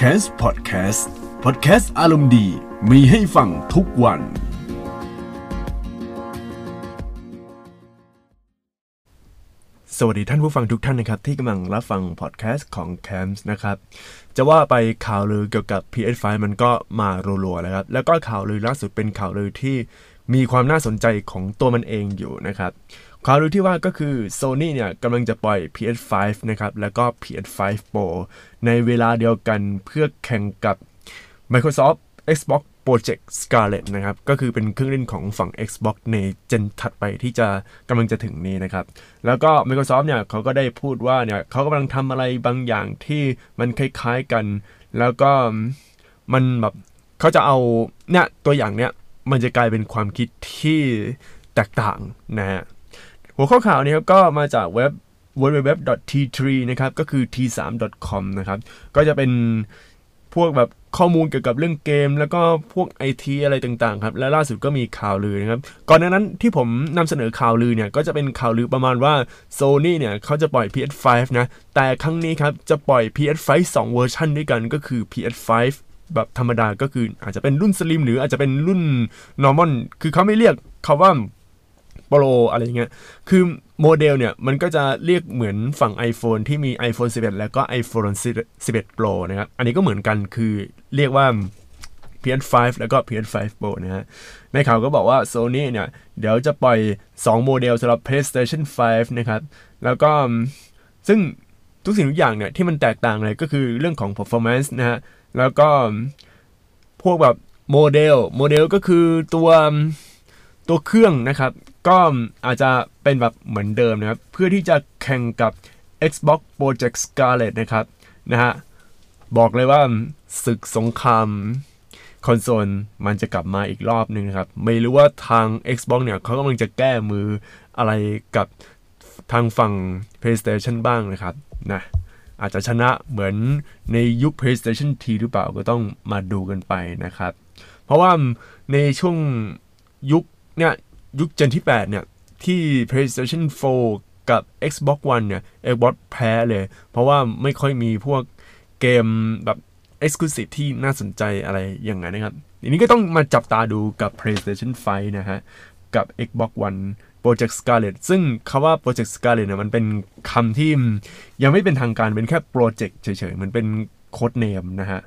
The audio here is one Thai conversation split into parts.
c a s Podcast Podcast อารมณ์ดีมีให้ฟังทุกวัน สวัสดีท่านผู้ฟังทุกท่านนะครับ ที่กำลังรับฟังพอดแคสต์ของ c a m s นะครับ จะว่าไปข่าวลือเกี่ยวกับ PS5 มันก็มารัวๆแล้วครับ แล้วก็ข่าวลือล่าสุดเป็นข่าวลือที่มีความน่าสนใจของตัวมันเองอยู่นะครับ ข่าวลือที่ว่าก็คือ Sony เนี่ยกำลังจะปล่อย PS5 นะครับ แล้วก็ PS5 Pro ในเวลาเดียวกันเพื่อแข่งกับ Microsoft Xbox Project Scarlett นะครับ ก็คือเป็นเครื่องเล่นของฝั่ง Xbox ในเจนถัดไปที่จะกำลังจะถึงนี้นะครับ แล้วก็ Microsoft เนี่ยเขาก็ได้พูดว่าเนี่ยเขากำลังทำอะไรบางอย่างที่มันคล้ายๆกัน แล้วก็มันแบบเขาจะเอาเนี่ยตัวอย่างเนี่ยมันจะกลายเป็นความคิดที่แตกต่างนะฮะ หัวข้อข่าวนี้ก็มาจากเว็บ www.t3 นะครับ ก็คือ t3.com นะครับ ก็จะเป็นพวกแบบข้อมูลเกี่ยวกับเรื่องเกม แล้วก็พวกไอทีอะไรต่างๆครับ และล่าสุดก็มีข่าวลือนะครับ ก่อนหน้านั้นที่ผมนำเสนอข่าวลือเนี่ย ก็จะเป็นข่าวลือประมาณว่า Sony เนี่ยเขาจะปล่อย PS5 นะ แต่ครั้งนี้ครับ จะปล่อย PS5 2 เวอร์ชันด้วยกันก็คือ PS5 แบบธรรมดาก็คืออาจจะเป็นรุ่นสลิมหรืออาจจะเป็นรุ่น normal คือเขาไม่เรียกคาว่า โปรอะไรเงี้ย คือโมเดลเนี่ยมันก็จะเรียกเหมือนฝั่ง iPhone ที่มี iPhone 11 แล้วก็ iPhone 11 Pro นะครับ อันนี้ก็เหมือนกันคือเรียกว่า PS5 แล้วก็ PS5 Pro นะฮะ ในข่าวก็บอกว่า Sony เนี่ย เดี๋ยวจะปล่อย 2 โมเดลสำหรับ PlayStation 5 นะครับ แล้วก็ซึ่งทุกสิ่งทุกอย่างเนี่ยที่มันแตกต่างเลยก็คือเรื่องของ performance นะฮะ แล้วก็พวกแบบโมเดล โมเดลก็คือตัวตัวเครื่องนะครับ ก็อาจจะเป็นแบบเหมือนเดิมนะครับ เพื่อที่จะแข่งกับ Xbox Project Scarlett นะครับนะฮะบอกเลยว่าศึกสงครามคอนโซลมันจะกลับมาอีกรอบนึงนะครับ ไม่รู้ว่าทาง Xbox เนี่ยเขากำลังจะแก้มืออะไรกับทางฝั่ง PlayStation บ้างนะครับนะอาจจะชนะเหมือนในยุค PlayStation T หรือเปล่าก็ต้องมาดูกันไปนะครับ เพราะว่าในช่วงยุคเนี่ย ยุคเจนที่ 8 เนี่ย ที่ PlayStation 4 กับ Xbox One เนี่ย Xbox แพ้เลย เพราะว่าไม่ค่อยมีพวกเกมแบบ Exclusive ที่น่าสนใจอะไรอย่างนั้นนะครับทีนี้ก็ต้องมาจับตาดูกับ PlayStation 5 นะฮะ กับ Xbox One Project Scarlett ซึ่งคาว่า Project Scarlett เนี่ยมันเป็นคำที่ยังไม่เป็นทางการเป็นแค่โปรเจกต์เฉยๆ มันเป็นโค้ดเนมนะฮะ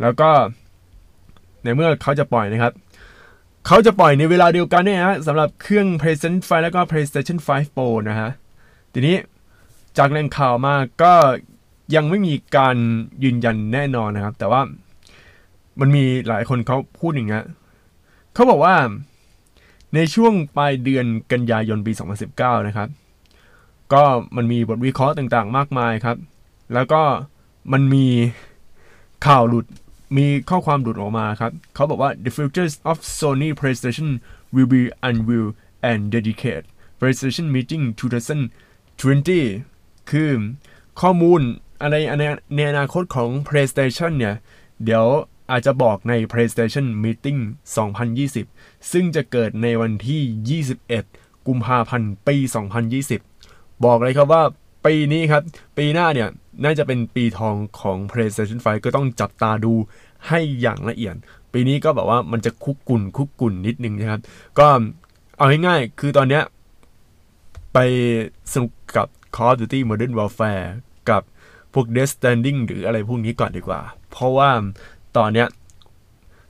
แล้วก็ในเมื่อเขาจะปล่อยนะครับ เขาจะปล่อยในเวลาเดียวกันเนี่ยฮะสำหรับเครื่อง PlayStation 5 แล้วก็ PlayStation 5 Pro นะฮะ ทีนี้จากแหล่งข่าวมาก็ยังไม่มีการยืนยันแน่นอนนะครับ แต่ว่ามันมีหลายคนเขาพูดอย่างเงี้ยเขาบอกว่าในช่วงปลายเดือนกันยายนปี 2019 นะครับ ก็มันมีบทวิเคราะห์ต่างๆ มากมายครับ แล้วก็มันมีข่าวหลุด มีข้อความหลุดออกมาครับ เขาบอกว่า the futures of Sony PlayStation will be unveiled and dedicated PlayStation Meeting 2020 คือข้อมูลอะไรในอนาคตของ PlayStation เนี่ย เดี๋ยวอาจจะบอกใน PlayStation Meeting 2020 ซึ่งจะเกิดในวันที่ 21 กุมภาพันธ์ ปี 2020 บอกเลยครับว่าปีนี้ครับ ปีหน้าเนี่ย น่าจะเป็นปีทองของ PlayStation 5 ก็ต้องจับตาดูให้อย่างละเอียด ปีนี้ก็แบบว่ามันจะคุกกุ่นคุกกุ่นนิดนึงนะครับ ก็เอาง่ายๆคือตอนเนี้ยไปสนุกกับ Call of Duty Modern Warfare กับพวก Death Stranding หรืออะไรพวกนี้ก่อนดีกว่า เพราะว่าตอนเนี้ย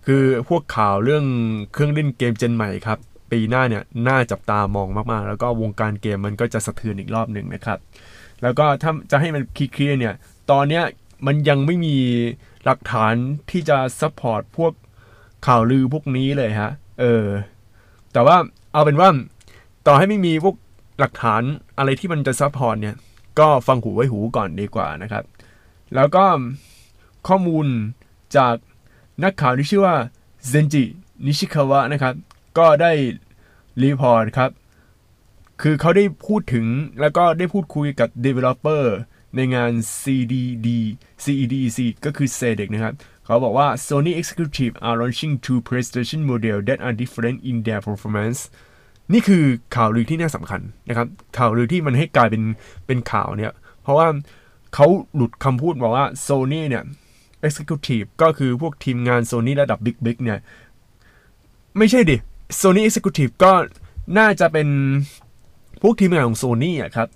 คือพวกข่าวเรื่องเครื่องเล่นเกม gen ใหม่ครับ ปีหน้าเนี่ยน่าจับตามองมากๆ แล้วก็วงการเกมมันก็จะสะเทือนอีกรอบหนึ่งนะครับ แล้วก็ถ้าจะให้มันเคลียร์เนี่ย ตอนเนี้ยมันยังไม่มีหลักฐานที่จะ support พวกข่าวลือพวกนี้เลยฮะ เออ แต่ว่าเอาเป็นว่าต่อให้ไม่มีพวกหลักฐานอะไรที่มันจะ support เนี่ย ก็ฟังหูไว้หูก่อนดีกว่านะครับ แล้วก็ข้อมูลจากนักข่าวที่ชื่อว่าเซนจินิชิคาวะนะครับ ก็ได้ report ครับ คือเขาได้พูดถึงแล้วก็ได้พูดคุยกับ Developer ในงาน CDD CEDC ก็คือ CEDEC นะครับ เขาบอกว่า Sony Executive are launching two PlayStation model that are different in their performance นี่คือข่าวลือที่น่าสำคัญนะครับ ข่าวลือที่มันให้กลายเป็นเป็นข่าวเนี่ย เพราะว่าเขาหลุดคำพูดบอกว่า Sony เนี่ย Executive ก็คือพวกทีมงาน Sony ระดับบิ๊กๆเนี่ย ไม่ใช่ดิ Sony Executive ก็น่าจะเป็นพวกทีมงานของ Sony อะครับ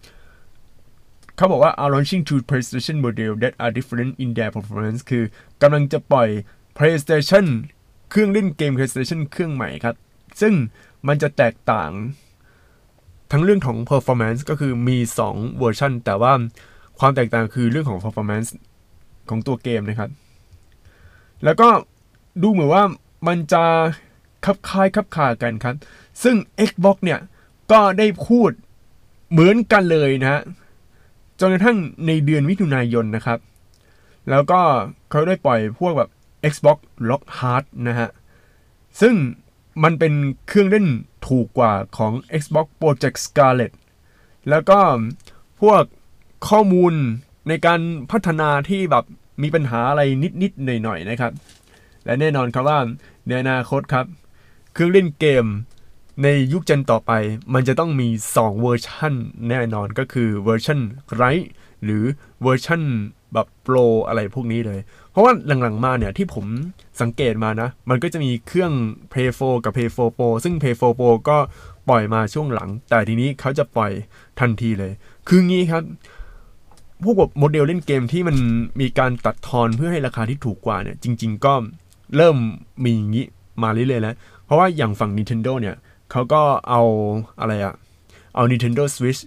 เขาบอกว่า are launching two PlayStation model that are different in their performance คือกำลังจะปล่อย PlayStation เครื่องเล่นเกม PlayStation เครื่องใหม่ครับ ซึ่งมันจะแตกต่างทั้งเรื่องของ performance ก็คือมี 2 เวอร์ชันแต่ว่าความแตกต่างคือเรื่องของ performance ของตัวเกมนะครับ แล้วก็ดูเหมือนว่ามันจะ คับคล้ายคับคากันครับ ซึ่ง Xbox เนี่ยก็ได้พูดเหมือนกันเลยนะฮะจนกระทั่งในเดือนมิถุนายนนะครับ แล้วก็เขาได้ปล่อยพวกแบบ Xbox Lockhart นะฮะ ซึ่งมันเป็นเครื่องเล่นถูกกว่าของ Xbox Project Scarlett แล้วก็พวกข้อมูลในการพัฒนาที่แบบมีปัญหาอะไรนิด ๆ หน่อย ๆ นะครับ และแน่นอนครับว่าในอนาคตครับ เครื่องเล่นเกมในยุคเจนต่อไป มันจะต้องมี 2 เวอร์ชันแน่นอนก็คือเวอร์ชัน Lite หรือเวอร์ชันแบบ Pro อะไรพวกนี้เลย เพราะว่าหลังๆมาเนี่ยที่ผมสังเกตมานะ มันก็จะมีเครื่อง Play 4กับ Play 4 Pro ซึ่ง Play 4 Pro ก็ปล่อยมาช่วงหลัง แต่ทีนี้เขาจะปล่อยทันทีเลย คืองี้ครับ พวกแบบโมเดลเล่นเกมที่มันมีการตัดทอนเพื่อให้ราคาที่ถูกกว่าเนี่ย จริง ๆ ก็เริ่มมีอย่างนี้มาเรื่อยๆแล้ว เพราะว่าอย่างฝั่ง Nintendo เนี่ยเขาก็เอาอะไรอะเอา Nintendo Switch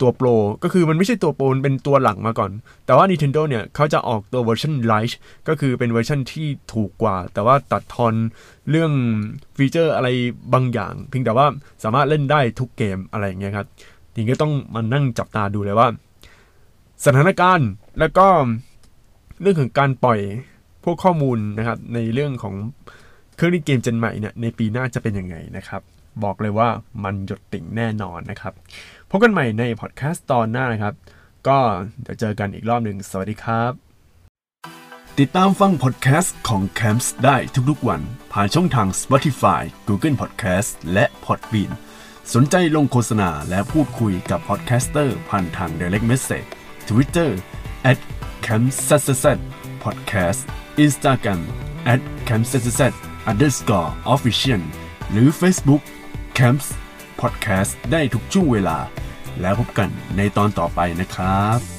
ตัว Pro ก็คือมันไม่ใช่ตัว Pro มันเป็นตัวหลังมาก่อน แต่ว่า Nintendo เนี่ยเขาจะออกตัวเวอร์ชัน Lite ก็คือเป็นเวอร์ชันที่ถูกกว่า แต่ว่าตัดทอนเรื่องฟีเจอร์อะไรบางอย่าง เพียงแต่ว่าสามารถเล่นได้ทุกเกมอะไรอย่างเงี้ยครับทีนี้ก็ต้องมานั่งจับตาดูเลยว่า สถานการณ์แล้วก็เรื่องของการปล่อยพวกข้อมูลนะครับในเรื่องของ เครื่องเล่นเกม gen ใหม่เนี่ยในปีหน้าจะเป็นยังไงนะครับ บอกเลยว่ามันหยดติ่งแน่นอนนะครับ พบกันใหม่ในพอดแคสต์ตอนหน้านะครับ ก็เดี๋ยวเจอกันอีกรอบหนึ่งสวัสดีครับ ติดตามฟังพอดแคสต์ของ Camps ได้ทุกๆวัน ผ่านช่องทาง Spotify Google Podcast และ Podbean สนใจลงโฆษณาและพูดคุยกับ podcaster ผ่านทาง Direct Message Twitter at c a m p s podcast Instagram at c a m p s underscore official หรือ Facebook Camps Podcast ได้ทุกช่วงเวลา แล้วพบกันในตอนต่อไปนะครับ